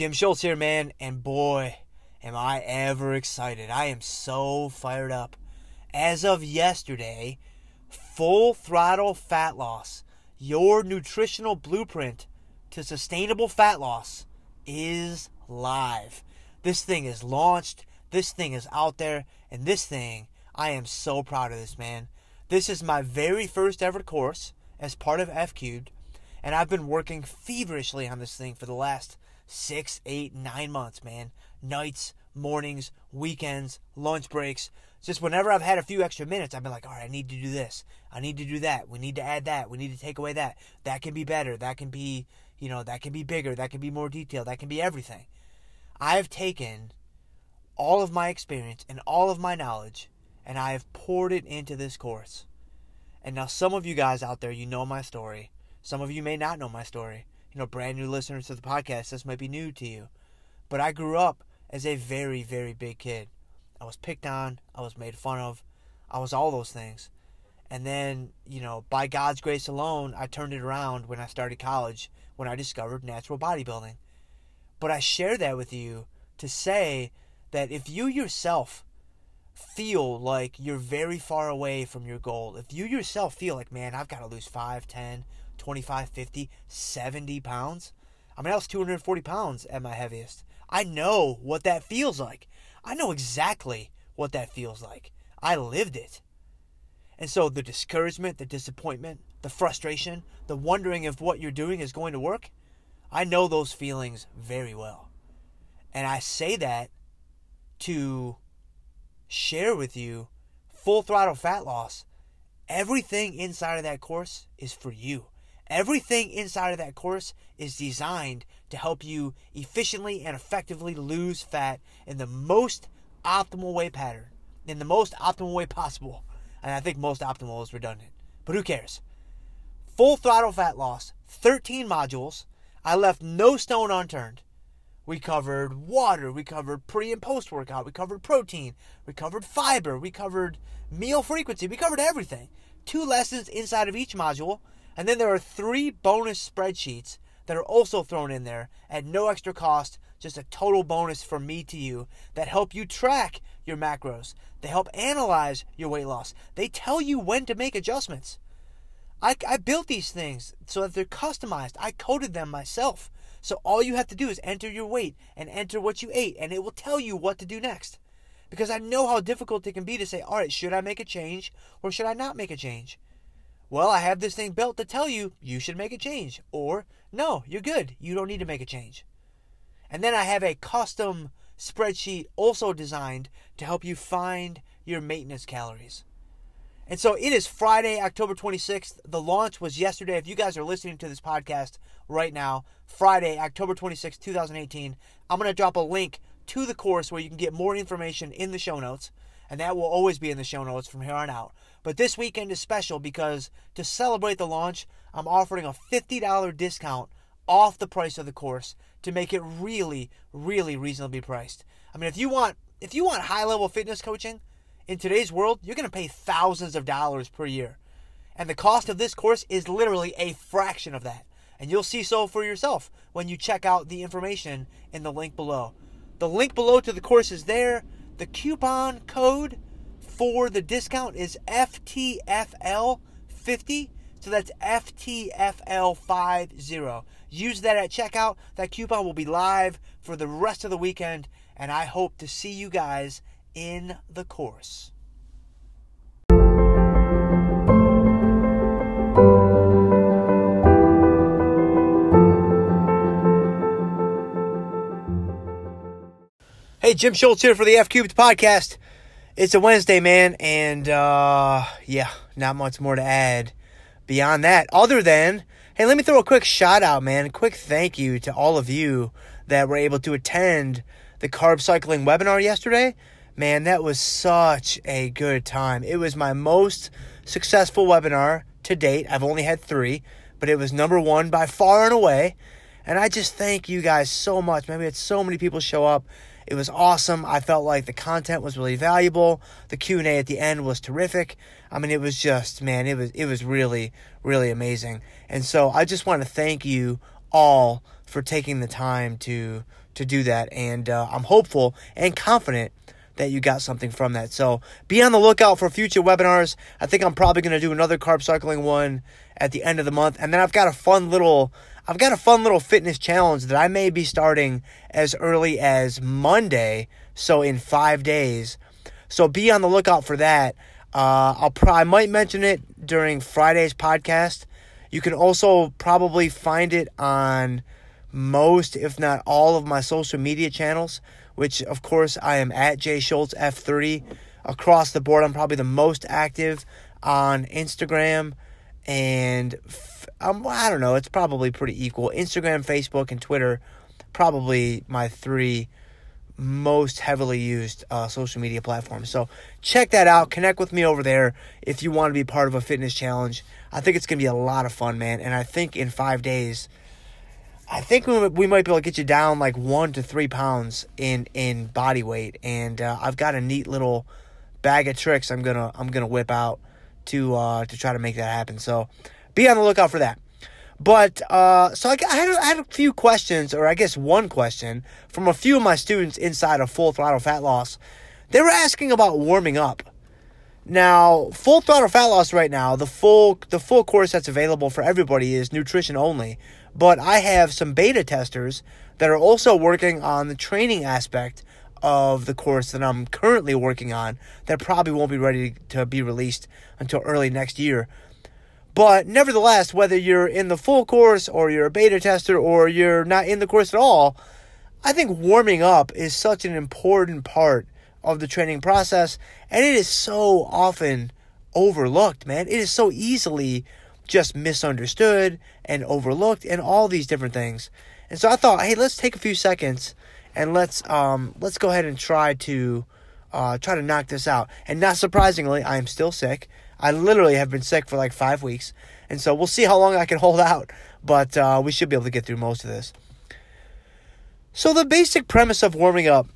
Jim Schultz here, man, and boy, am I ever excited. I am so fired up. As of yesterday, Full Throttle Fat Loss, your nutritional blueprint to sustainable fat loss, is live. This thing is launched, this thing is out there, and this thing, I am so proud of this, man. This is my very first ever course as part of F Cubed, and I've been working feverishly on this thing for the last six, eight, nine months, man. Nights, mornings, weekends, lunch breaks. Just whenever I've had a few extra minutes, I've been like, all right, I need to do this. I need to do that. We need to add that. We need to take away that. That can be better. That can be, you know, that can be bigger. That can be more detailed. That can be everything. I've taken all of my experience and all of my knowledge and I have poured it into this course. And now, some of you guys out there, you know my story. Some of you may not know my story you know, brand new listeners to the podcast, this might be new to you. But I grew up as a very, very big kid. I was picked on, I was made fun of, I was all those things. And then, you know, by God's grace alone, I turned it around when I started college, when I discovered natural bodybuilding. But I share that with you to say that if you yourself feel like you're very far away from your goal, if you yourself feel like, man, I've got to lose 5, 10, 25, 50, 70 pounds. I mean, I was 240 pounds at my heaviest. I know what that feels like. I know exactly what that feels like. I lived it. And so the discouragement, the disappointment, the frustration, the wondering if what you're doing is going to work, I know those feelings very well. And I say that to share with you full throttle fat loss. Everything inside of that course is for you. Everything inside of that course is designed to help you efficiently and effectively lose fat in the most optimal way pattern, in the most optimal way possible. And I think most optimal is redundant, but who cares? Full throttle fat loss, 13 modules. I left no stone unturned. We covered water, we covered pre and post workout, we covered protein, we covered fiber, we covered meal frequency, we covered everything. Two lessons inside of each module and then there are three bonus spreadsheets that are also thrown in there at no extra cost, just a total bonus from me to you that help you track your macros. They help analyze your weight loss. They tell you when to make adjustments. I, I built these things so that they're customized. I coded them myself. So all you have to do is enter your weight and enter what you ate, and it will tell you what to do next. Because I know how difficult it can be to say, all right, should I make a change or should I not make a change? Well, I have this thing built to tell you you should make a change. Or, no, you're good. You don't need to make a change. And then I have a custom spreadsheet also designed to help you find your maintenance calories. And so it is Friday, October 26th. The launch was yesterday. If you guys are listening to this podcast right now, Friday, October 26th, 2018, I'm going to drop a link to the course where you can get more information in the show notes. And that will always be in the show notes from here on out. But this weekend is special because to celebrate the launch, I'm offering a $50 discount off the price of the course to make it really, really reasonably priced. I mean, if you want if you want high-level fitness coaching in today's world, you're going to pay thousands of dollars per year. And the cost of this course is literally a fraction of that. And you'll see so for yourself when you check out the information in the link below. The link below to the course is there. The coupon code for the discount is FTFL50. So that's FTFL50. Use that at checkout. That coupon will be live for the rest of the weekend, and I hope to see you guys in the course. Hey, Jim Schultz here for the F Cubed podcast. It's a Wednesday, man, and uh, yeah, not much more to add beyond that. Other than, hey, let me throw a quick shout out, man. A quick thank you to all of you that were able to attend the carb cycling webinar yesterday. Man, that was such a good time. It was my most successful webinar to date. I've only had three, but it was number one by far and away. And I just thank you guys so much. Maybe it's so many people show up it was awesome. I felt like the content was really valuable. The Q&A at the end was terrific. I mean, it was just, man, it was it was really really amazing. And so I just want to thank you all for taking the time to to do that. And uh, I'm hopeful and confident that you got something from that. So be on the lookout for future webinars. I think I'm probably going to do another carb cycling one at the end of the month, and then I've got a fun little I've got a fun little fitness challenge that I may be starting as early as Monday, so in five days. So be on the lookout for that. Uh, I'll pro- I might mention it during Friday's podcast. You can also probably find it on most, if not all, of my social media channels, which of course I am at Jay Schultz F30 across the board. I'm probably the most active on Instagram and um, I don't know. It's probably pretty equal. Instagram, Facebook, and Twitter, probably my three most heavily used uh, social media platforms. So check that out. Connect with me over there if you want to be part of a fitness challenge. I think it's going to be a lot of fun, man. And I think in five days, I think we, might be able to get you down like one to three pounds in in body weight. And uh, I've got a neat little bag of tricks I'm gonna I'm gonna whip out to uh, to try to make that happen. So be on the lookout for that. But uh, so I, I, had, I had a few questions, or I guess one question from a few of my students inside of Full Throttle Fat Loss. They were asking about warming up. Now, Full Throttle Fat Loss right now, the full the full course that's available for everybody is nutrition only. But I have some beta testers that are also working on the training aspect of the course that I'm currently working on that probably won't be ready to be released until early next year. But nevertheless, whether you're in the full course or you're a beta tester or you're not in the course at all, I think warming up is such an important part of the training process and it is so often overlooked, man. It is so easily just misunderstood and overlooked and all these different things. And so I thought, hey, let's take a few seconds and let's um let's go ahead and try to uh try to knock this out. And not surprisingly, I am still sick. I literally have been sick for like five weeks, and so we'll see how long I can hold out. But uh, we should be able to get through most of this. So the basic premise of warming up,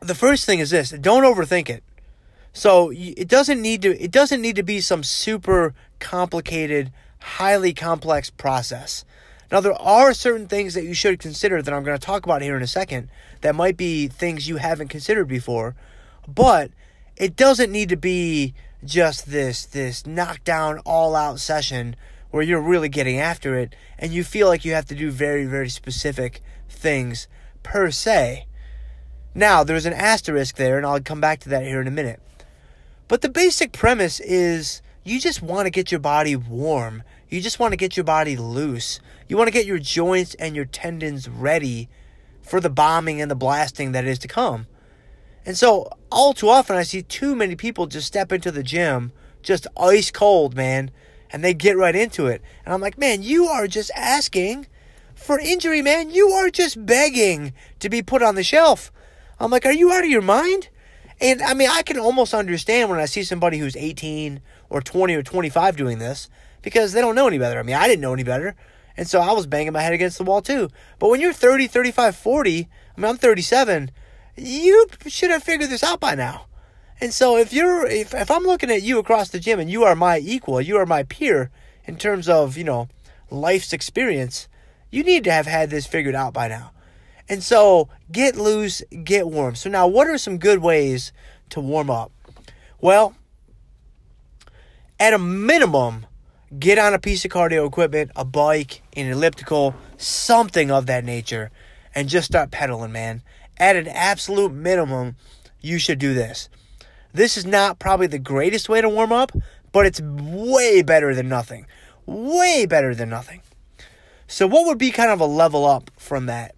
the first thing is this: don't overthink it. So it doesn't need to it doesn't need to be some super complicated, highly complex process. Now there are certain things that you should consider that I'm going to talk about here in a second that might be things you haven't considered before, but it doesn't need to be just this this knockdown all out session where you're really getting after it and you feel like you have to do very very specific things per se. Now, there's an asterisk there and I'll come back to that here in a minute. But the basic premise is you just want to get your body warm. You just want to get your body loose. You want to get your joints and your tendons ready for the bombing and the blasting that is to come. And so, all too often, I see too many people just step into the gym just ice cold, man, and they get right into it. And I'm like, man, you are just asking for injury, man. You are just begging to be put on the shelf. I'm like, are you out of your mind? And I mean, I can almost understand when I see somebody who's 18 or 20 or 25 doing this because they don't know any better. I mean, I didn't know any better. And so I was banging my head against the wall too. But when you're 30, 35, 40, I mean, I'm 37 you should have figured this out by now. And so if you're if, if I'm looking at you across the gym and you are my equal, you are my peer in terms of, you know, life's experience, you need to have had this figured out by now. And so get loose, get warm. So now what are some good ways to warm up? Well, at a minimum, get on a piece of cardio equipment, a bike, an elliptical, something of that nature, and just start pedaling, man at an absolute minimum, you should do this. This is not probably the greatest way to warm up, but it's way better than nothing. Way better than nothing. So, what would be kind of a level up from that?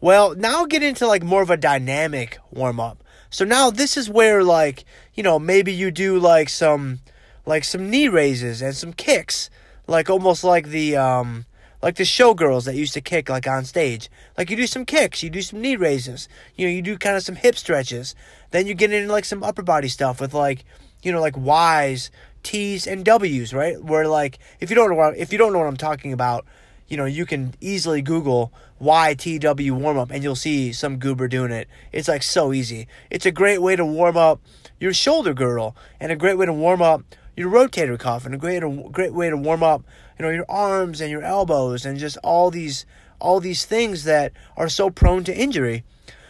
Well, now get into like more of a dynamic warm up. So now this is where like, you know, maybe you do like some like some knee raises and some kicks, like almost like the um like the showgirls that used to kick like on stage. Like you do some kicks, you do some knee raises, you know, you do kind of some hip stretches. Then you get into like some upper body stuff with like, you know, like Y's, T's, and W's, right? Where like if you don't know what if you don't know what I'm talking about, you know, you can easily Google YTW warm up and you'll see some goober doing it. It's like so easy. It's a great way to warm up your shoulder girdle and a great way to warm up your rotator cuff and a great a great way to warm up you know your arms and your elbows and just all these all these things that are so prone to injury.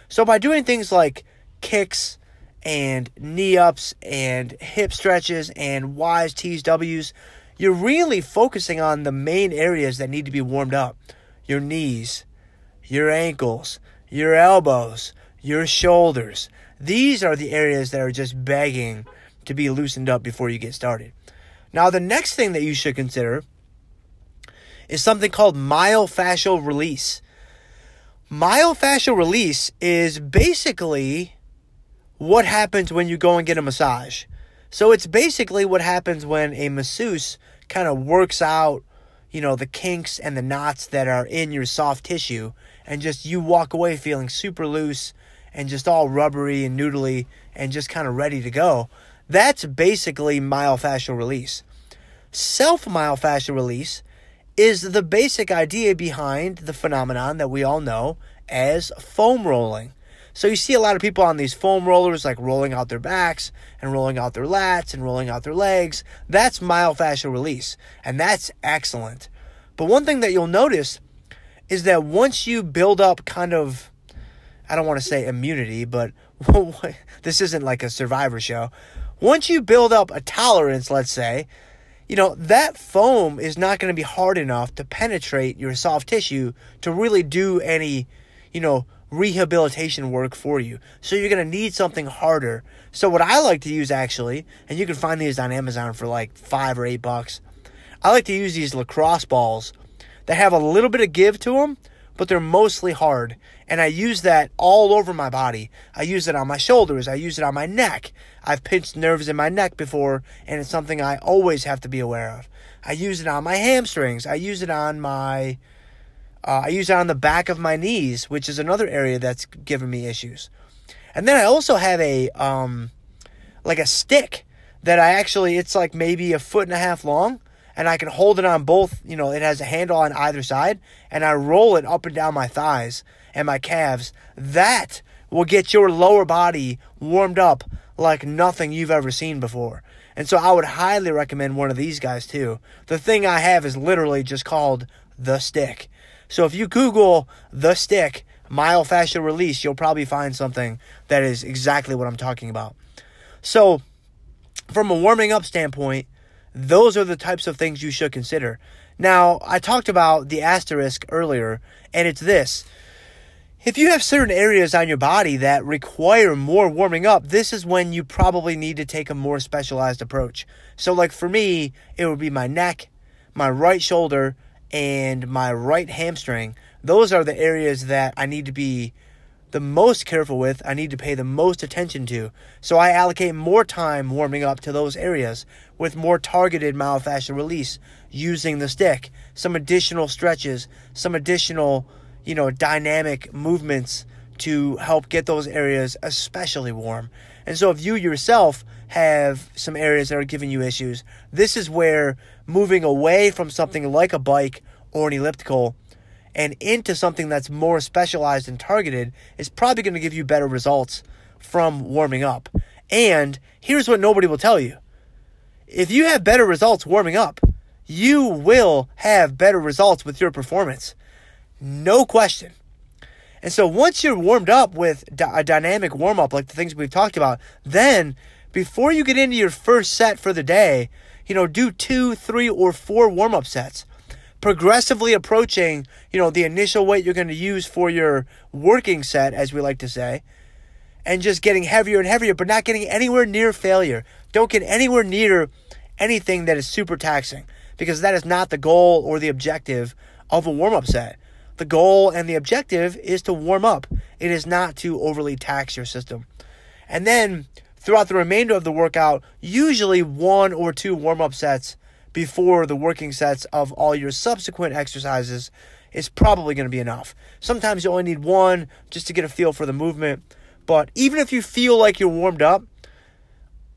So by doing things like kicks and knee ups and hip stretches and Y's, T's, W's, you're really focusing on the main areas that need to be warmed up your knees, your ankles, your elbows, your shoulders. These are the areas that are just begging to be loosened up before you get started. Now, the next thing that you should consider is something called myofascial release. Myofascial release is basically what happens when you go and get a massage. So it's basically what happens when a masseuse kind of works out, you know, the kinks and the knots that are in your soft tissue and just you walk away feeling super loose and just all rubbery and noodly and just kind of ready to go. That's basically myofascial release. Self myofascial release is the basic idea behind the phenomenon that we all know as foam rolling. So you see a lot of people on these foam rollers like rolling out their backs and rolling out their lats and rolling out their legs. That's myofascial release, and that's excellent. But one thing that you'll notice is that once you build up kind of I don't want to say immunity, but this isn't like a survivor show. Once you build up a tolerance, let's say, you know, that foam is not going to be hard enough to penetrate your soft tissue to really do any, you know, rehabilitation work for you. So you're going to need something harder. So what I like to use actually, and you can find these on Amazon for like 5 or 8 bucks. I like to use these lacrosse balls that have a little bit of give to them, but they're mostly hard. And I use that all over my body. I use it on my shoulders. I use it on my neck. I've pinched nerves in my neck before, and it's something I always have to be aware of. I use it on my hamstrings. I use it on my. Uh, I use it on the back of my knees, which is another area that's given me issues. And then I also have a um, like a stick that I actually it's like maybe a foot and a half long and I can hold it on both, you know, it has a handle on either side, and I roll it up and down my thighs and my calves. That will get your lower body warmed up like nothing you've ever seen before. And so I would highly recommend one of these guys too. The thing I have is literally just called the stick. So if you Google the stick myofascial release, you'll probably find something that is exactly what I'm talking about. So, from a warming up standpoint, those are the types of things you should consider. Now, I talked about the asterisk earlier, and it's this. If you have certain areas on your body that require more warming up, this is when you probably need to take a more specialized approach. So, like for me, it would be my neck, my right shoulder, and my right hamstring. Those are the areas that I need to be the most careful with, I need to pay the most attention to. So I allocate more time warming up to those areas with more targeted myofascial release using the stick, some additional stretches, some additional, you know, dynamic movements to help get those areas especially warm. And so if you yourself have some areas that are giving you issues, this is where moving away from something like a bike or an elliptical and into something that's more specialized and targeted is probably going to give you better results from warming up. And here's what nobody will tell you if you have better results warming up, you will have better results with your performance. No question. And so once you're warmed up with a dynamic warm up, like the things we've talked about, then before you get into your first set for the day, you know, do two, three, or four warm up sets progressively approaching, you know, the initial weight you're going to use for your working set, as we like to say, and just getting heavier and heavier, but not getting anywhere near failure. Don't get anywhere near anything that is super taxing because that is not the goal or the objective of a warm up set. The goal and the objective is to warm up, it is not to overly tax your system. And then throughout the remainder of the workout, usually one or two warm up sets before the working sets of all your subsequent exercises is probably going to be enough. Sometimes you only need one just to get a feel for the movement. But even if you feel like you're warmed up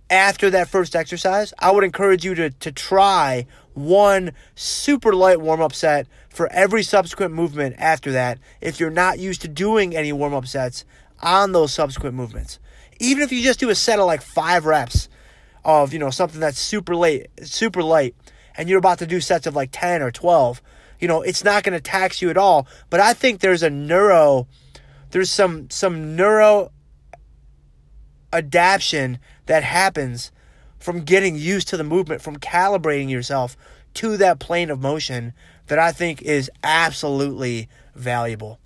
after that first exercise, I would encourage you to, to try one super light warm up set for every subsequent movement after that if you're not used to doing any warm up sets on those subsequent movements. Even if you just do a set of like five reps of, you know, something that's super late, super light, and you're about to do sets of like 10 or 12, you know, it's not going to tax you at all. But I think there's a neuro, there's some some neuro adaptation that happens from getting used to the movement, from calibrating yourself to that plane of motion that I think is absolutely valuable.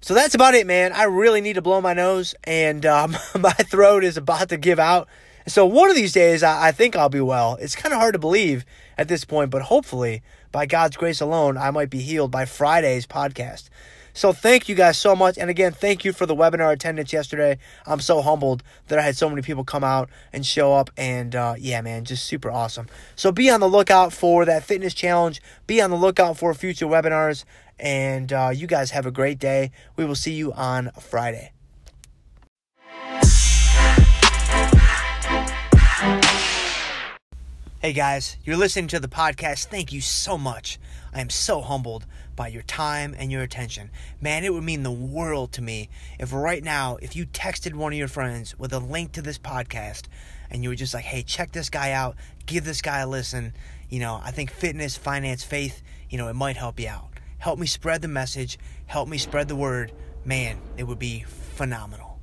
So that's about it, man. I really need to blow my nose, and um, my throat is about to give out. So one of these days, I, I think I'll be well. It's kind of hard to believe at this point, but hopefully, by God's grace alone, I might be healed by Friday's podcast. So thank you guys so much. And again, thank you for the webinar attendance yesterday. I'm so humbled that I had so many people come out and show up. And uh, yeah, man, just super awesome. So be on the lookout for that fitness challenge. Be on the lookout for future webinars. And uh, you guys have a great day. We will see you on Friday. Hey guys, you're listening to the podcast. Thank you so much. I am so humbled by your time and your attention. Man, it would mean the world to me if right now, if you texted one of your friends with a link to this podcast and you were just like, hey, check this guy out, give this guy a listen. You know, I think fitness, finance, faith, you know, it might help you out. Help me spread the message, help me spread the word. Man, it would be phenomenal.